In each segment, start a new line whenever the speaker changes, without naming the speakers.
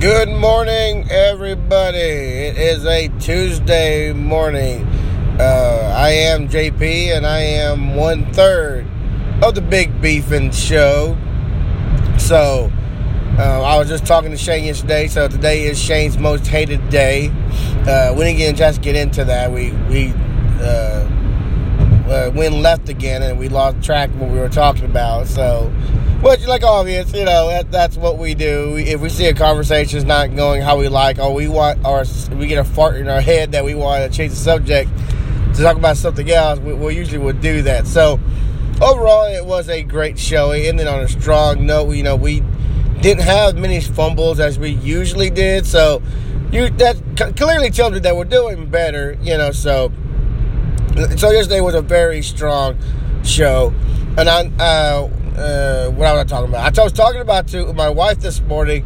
Good morning, everybody. It is a Tuesday morning. Uh, I am JP, and I am one third of the Big Beefing Show. So, uh, I was just talking to Shane yesterday. So today is Shane's most hated day. Uh, we didn't get a chance to get into that. We we uh, uh, went left again, and we lost track of what we were talking about. So. Which, like obvious, you know, that, that's what we do. If we see a conversation is not going how we like, or we want, or we get a fart in our head that we want to change the subject to talk about something else, we, we usually would do that. So, overall, it was a great show. It ended on a strong note. You know, we didn't have many fumbles as we usually did, so you that clearly tells me that we're doing better. You know, so so yesterday was a very strong show, and I. Uh, uh, what I was I talking about? I was talking about to my wife this morning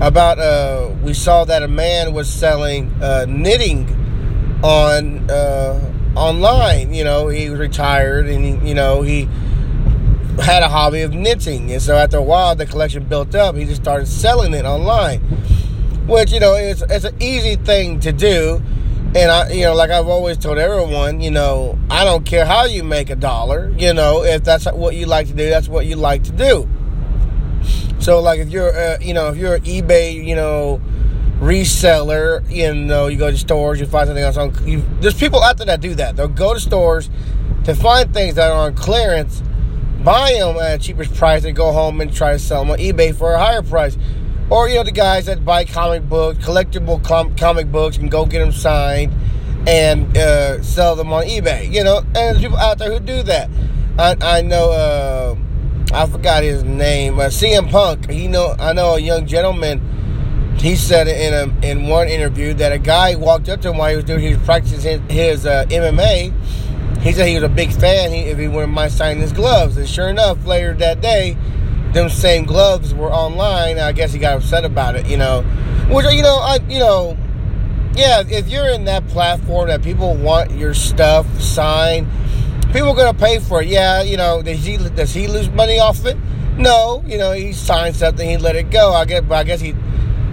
about uh, we saw that a man was selling uh, knitting on uh, online. You know, he was retired and he, you know he had a hobby of knitting, and so after a while, the collection built up. He just started selling it online, which you know it's it's an easy thing to do and I, you know, like I've always told everyone, you know, I don't care how you make a dollar. You know, if that's what you like to do, that's what you like to do. So, like, if you're, uh, you know, if you're an eBay, you know, reseller, you know, you go to stores, you find something else on. You, there's people out there that do that. They'll go to stores to find things that are on clearance, buy them at a cheapest price, and go home and try to sell them on eBay for a higher price or you know the guys that buy comic books, collectible com- comic books, and go get them signed and uh, sell them on eBay. You know, and there's people out there who do that. I, I know. Uh, I forgot his name. Uh, CM Punk. He know. I know a young gentleman. He said in a in one interview that a guy walked up to him while he was doing he was practicing his, uh, MMA. He said he was a big fan. He, if he wouldn't mind signing his gloves, and sure enough, later that day them same gloves were online. I guess he got upset about it, you know. Which you know, I you know, yeah, if you're in that platform that people want your stuff signed, people are gonna pay for it. Yeah, you know, does he does he lose money off of it? No, you know, he signed something, he let it go. I guess, but I guess he,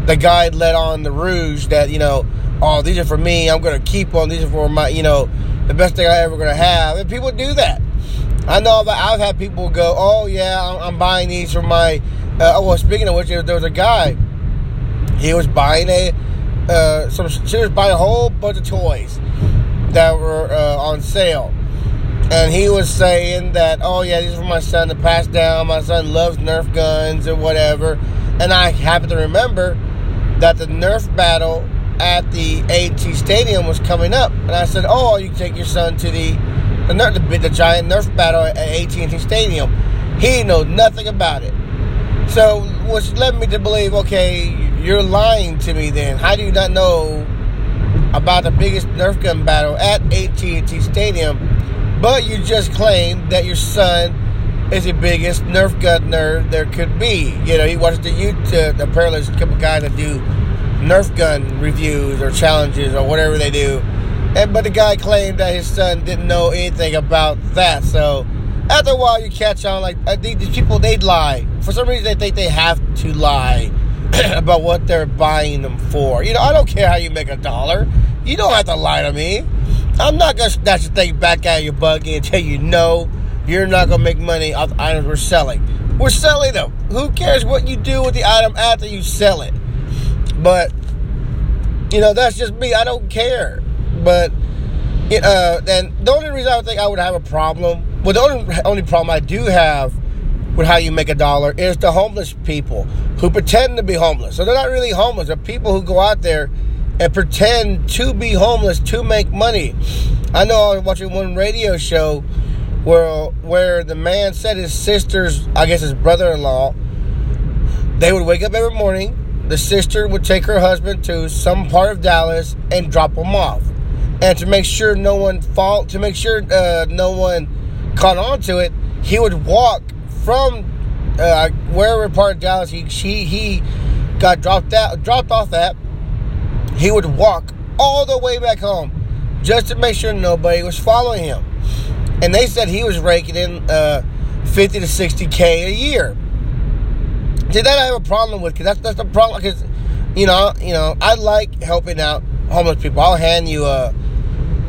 the guy let on the rouge that you know, oh, these are for me. I'm gonna keep on. These are for my, you know, the best thing I ever gonna have. And people do that. I know I've had people go, "Oh yeah, I'm, buying these for my." Uh, oh, well, speaking of which, there was a guy. He was buying a uh, some. She was buying a whole bunch of toys that were uh, on sale, and he was saying that, "Oh yeah, these are for my son to pass down. My son loves Nerf guns or whatever." And I happen to remember that the Nerf battle at the AT Stadium was coming up, and I said, "Oh, you take your son to the." The, the, the giant Nerf battle at AT&T Stadium. He knows nothing about it. So, which led me to believe, okay, you're lying to me. Then, how do you not know about the biggest Nerf gun battle at AT&T Stadium? But you just claimed that your son is the biggest Nerf gun nerd there could be. You know, he watches the YouTube. Apparently, there's a couple guys that do Nerf gun reviews or challenges or whatever they do and but the guy claimed that his son didn't know anything about that. So after a while, you catch on. Like uh, these people, they lie for some reason. They think they have to lie about what they're buying them for. You know, I don't care how you make a dollar. You don't have to lie to me. I'm not gonna snatch the thing back out of your buggy and tell you no. You're not gonna make money off the items we're selling. We're selling them. Who cares what you do with the item after you sell it? But you know, that's just me. I don't care. But it, uh, and the only reason I would think I would have a problem, well, the only, only problem I do have with how you make a dollar is the homeless people who pretend to be homeless. So they're not really homeless. They're people who go out there and pretend to be homeless to make money. I know I was watching one radio show where where the man said his sister's, I guess his brother-in-law, they would wake up every morning. The sister would take her husband to some part of Dallas and drop him off and to make sure no one fall to make sure uh, no one caught on to it, he would walk from uh, wherever part of Dallas he he, he got dropped out dropped off at. He would walk all the way back home just to make sure nobody was following him. And they said he was raking in uh, 50 to 60k a year. See, that I have a problem with because that's that's the problem because you know, you know, I like helping out homeless people. I'll hand you a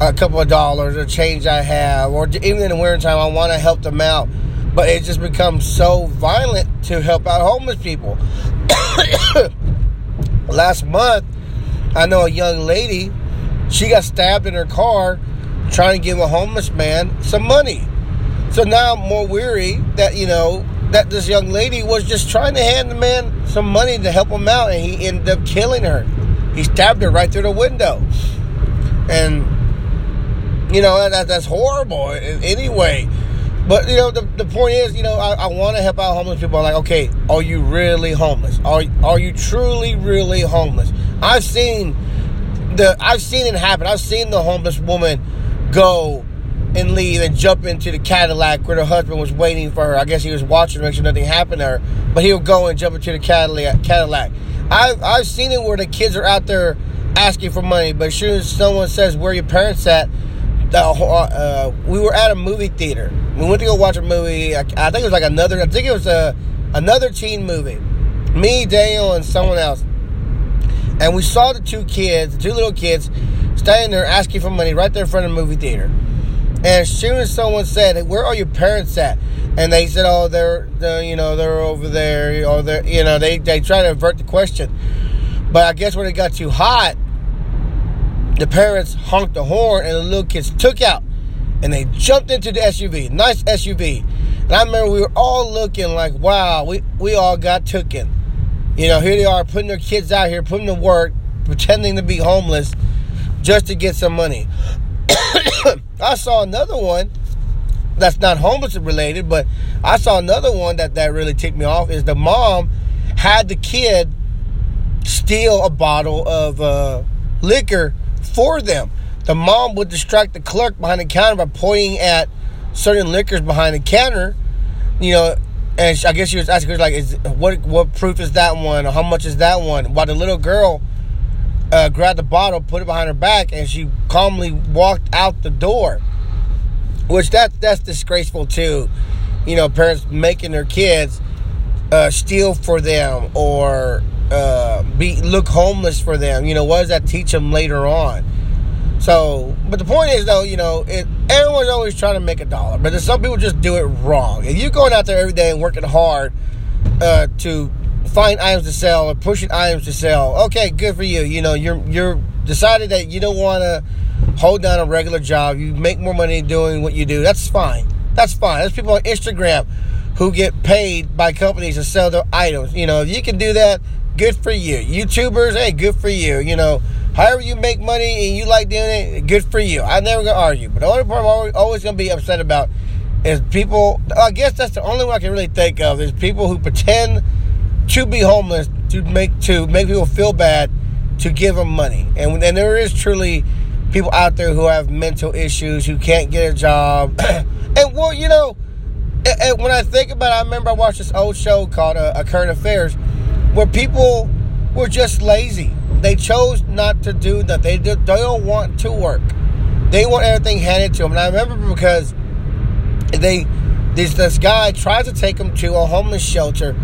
a couple of dollars or change I have, or even in the winter time, I want to help them out. But it just becomes so violent to help out homeless people. Last month, I know a young lady, she got stabbed in her car trying to give a homeless man some money. So now I'm more weary that, you know, that this young lady was just trying to hand the man some money to help him out, and he ended up killing her. He stabbed her right through the window. And, you know, that, that's horrible anyway. But, you know, the, the point is, you know, I, I want to help out homeless people. I'm like, okay, are you really homeless? Are, are you truly, really homeless? I've seen the, I've seen it happen. I've seen the homeless woman go and leave and jump into the Cadillac where her husband was waiting for her. I guess he was watching to make sure nothing happened to her. But he'll go and jump into the Cadillac. Cadillac. I've I've seen it where the kids are out there asking for money, but as soon as someone says where your parents at, the, uh, we were at a movie theater. We went to go watch a movie. I, I think it was like another. I think it was a another teen movie. Me, Daniel, and someone else. And we saw the two kids, the two little kids, standing there asking for money right there in front of the movie theater. And as soon as someone said, "Where are your parents at?" and they said, "Oh, they're, they're you know they're over there," or they you know they they try to avert the question. But I guess when it got too hot, the parents honked the horn, and the little kids took out, and they jumped into the SUV, nice SUV. And I remember we were all looking like, "Wow, we we all got taken." You know, here they are putting their kids out here, putting to work, pretending to be homeless, just to get some money. I saw another one that's not homeless related, but I saw another one that, that really ticked me off is the mom had the kid steal a bottle of uh, liquor for them. The mom would distract the clerk behind the counter by pointing at certain liquors behind the counter, you know, and I guess she was asking her like, "Is what what proof is that one? Or how much is that one?" While the little girl uh, grabbed the bottle, put it behind her back, and she calmly walked out the door. Which that that's disgraceful too. You know, parents making their kids uh, steal for them or uh, be look homeless for them. You know, what does that teach them later on? So, but the point is though, you know, it, everyone's always trying to make a dollar, but some people just do it wrong. If you're going out there every day and working hard uh, to find items to sell or pushing items to sell. Okay, good for you. You know, you're you're decided that you don't want to hold down a regular job. You make more money doing what you do. That's fine. That's fine. There's people on Instagram who get paid by companies to sell their items. You know, if you can do that, good for you. YouTubers, hey, good for you. You know, however you make money and you like doing it, good for you. I'm never gonna argue. But the only part I'm always, always gonna be upset about is people. I guess that's the only one I can really think of is people who pretend to be homeless to make to make people feel bad to give them money. And and there is truly people out there who have mental issues who can't get a job. and well, you know, when I think about it, I remember I watched this old show called uh, A Current Affairs where people were just lazy. They chose not to do that. They, do, they don't want to work. They want everything handed to them. And I remember because they this this guy tries to take them to a homeless shelter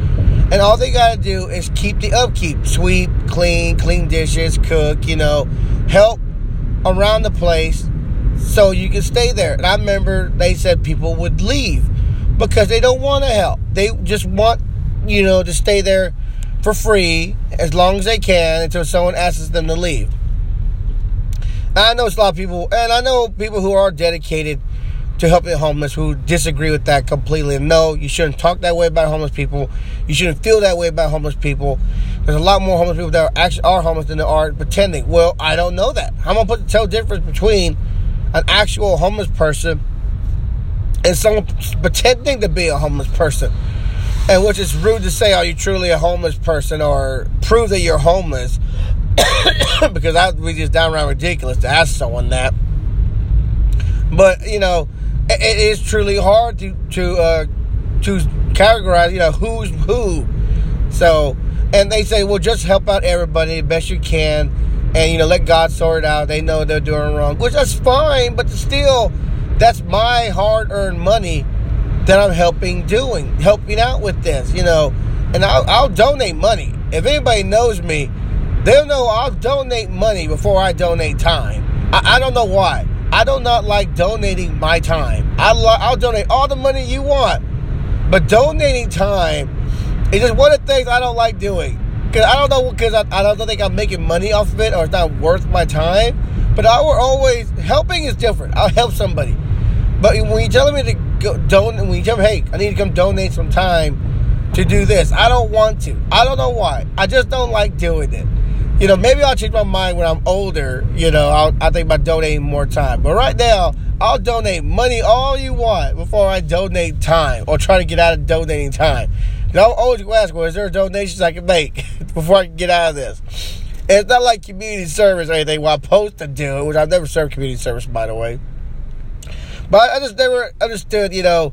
and all they got to do is keep the upkeep sweep, clean, clean dishes, cook, you know, help around the place so you can stay there. And I remember they said people would leave because they don't want to help. They just want, you know, to stay there for free as long as they can until someone asks them to leave. I know it's a lot of people, and I know people who are dedicated to helping homeless who disagree with that completely. No, you shouldn't talk that way about homeless people. You shouldn't feel that way about homeless people. There's a lot more homeless people that are actually are homeless than there are pretending. Well, I don't know that. How am I put the tell difference between an actual homeless person and someone pretending to be a homeless person. And which is rude to say, are you truly a homeless person or prove that you're homeless? because that would be just downright ridiculous to ask someone that. But, you know, it is truly hard to to uh, to categorize, you know, who's who. So, and they say, well, just help out everybody the best you can, and you know, let God sort it out. They know they're doing wrong, which that's fine, but still, that's my hard-earned money that I'm helping doing, helping out with this, you know, and I'll, I'll donate money if anybody knows me. they'll know I'll donate money before I donate time. I, I don't know why. I do not like donating my time. I lo- I'll donate all the money you want, but donating time is just one of the things I don't like doing. Cause I don't know, because I, I don't think I'm making money off of it, or it's not worth my time. But I will always helping is different. I'll help somebody, but when you're telling me to go donate, when you tell me, hey, I need to come donate some time to do this, I don't want to. I don't know why. I just don't like doing it you know, maybe I'll change my mind when I'm older. You know, I'll, I'll think about donating more time. But right now, I'll donate money all you want before I donate time or try to get out of donating time. And I'll always ask, well, is there donations I can make before I can get out of this? And it's not like community service or anything where I'm supposed to do which I've never served community service, by the way. But I just never understood, you know,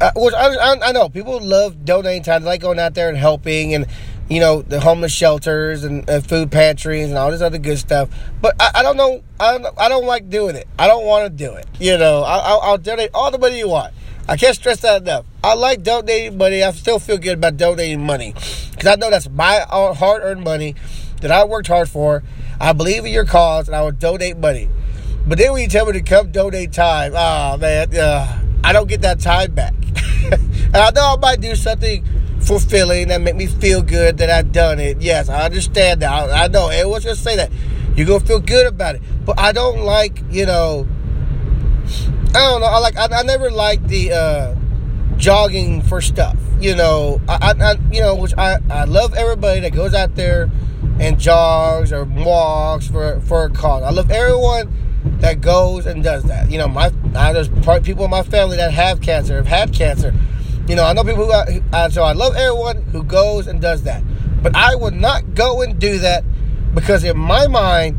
uh, which I, I, I know people love donating time. They like going out there and helping and you know, the homeless shelters and, and, food pantries and all this other good stuff. But I, I don't know. I don't, I don't like doing it. I don't want to do it. You know, I, will donate all the money you want. I can't stress that enough. I like donating money. I still feel good about donating money because I know that's my hard earned money that I worked hard for. I believe in your cause and I will donate money. But then when you tell me to come donate time, oh man, uh, I don't get that time back. and I know I might do something fulfilling that make me feel good that I've done it. Yes, I understand that. I, I know everyone's gonna say that. You're gonna feel good about it, but I don't like you know. I don't know. I like. I, I never liked the uh, jogging for stuff. You know. I, I, you know which I I love everybody that goes out there and jogs or walks for for a cause. I love everyone that goes and does that. You know, my I, there's people in my family that have cancer, have had cancer you know, I know people who, uh, so I love everyone who goes and does that. But I would not go and do that because in my mind,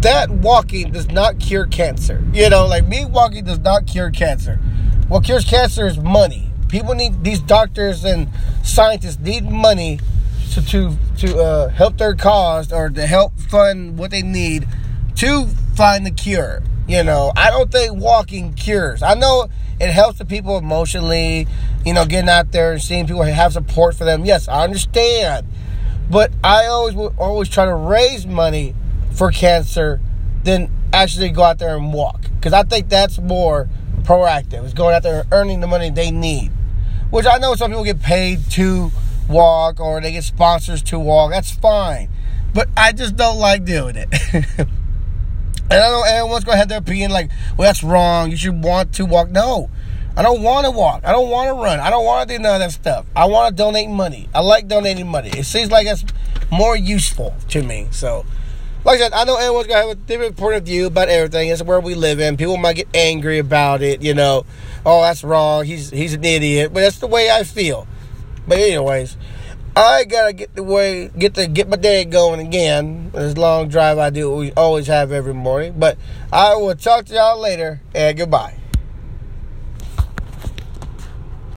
that walking does not cure cancer. You know, like me walking does not cure cancer. What cures cancer is money. People need these doctors and scientists need money to to, to uh, help their cause or to help fund what they need to find the cure. You know, I don't think walking cures. I know it helps the people emotionally, you know, getting out there and seeing people have support for them. Yes, I understand. But I always always try to raise money for cancer than actually go out there and walk. Because I think that's more proactive. Is going out there and earning the money they need. Which I know some people get paid to walk or they get sponsors to walk. That's fine. But I just don't like doing it. And I know everyone's gonna have their opinion like, well, that's wrong. You should want to walk. No, I don't want to walk. I don't want to run. I don't want to do none of that stuff. I want to donate money. I like donating money. It seems like it's more useful to me. So, like I said, I know everyone's gonna have a different point of view about everything. It's where we live in. People might get angry about it. You know, oh, that's wrong. He's he's an idiot. But that's the way I feel. But anyways. I gotta get the way, get the get my day going again. This long drive I do, we always have every morning. But I will talk to y'all later, and goodbye.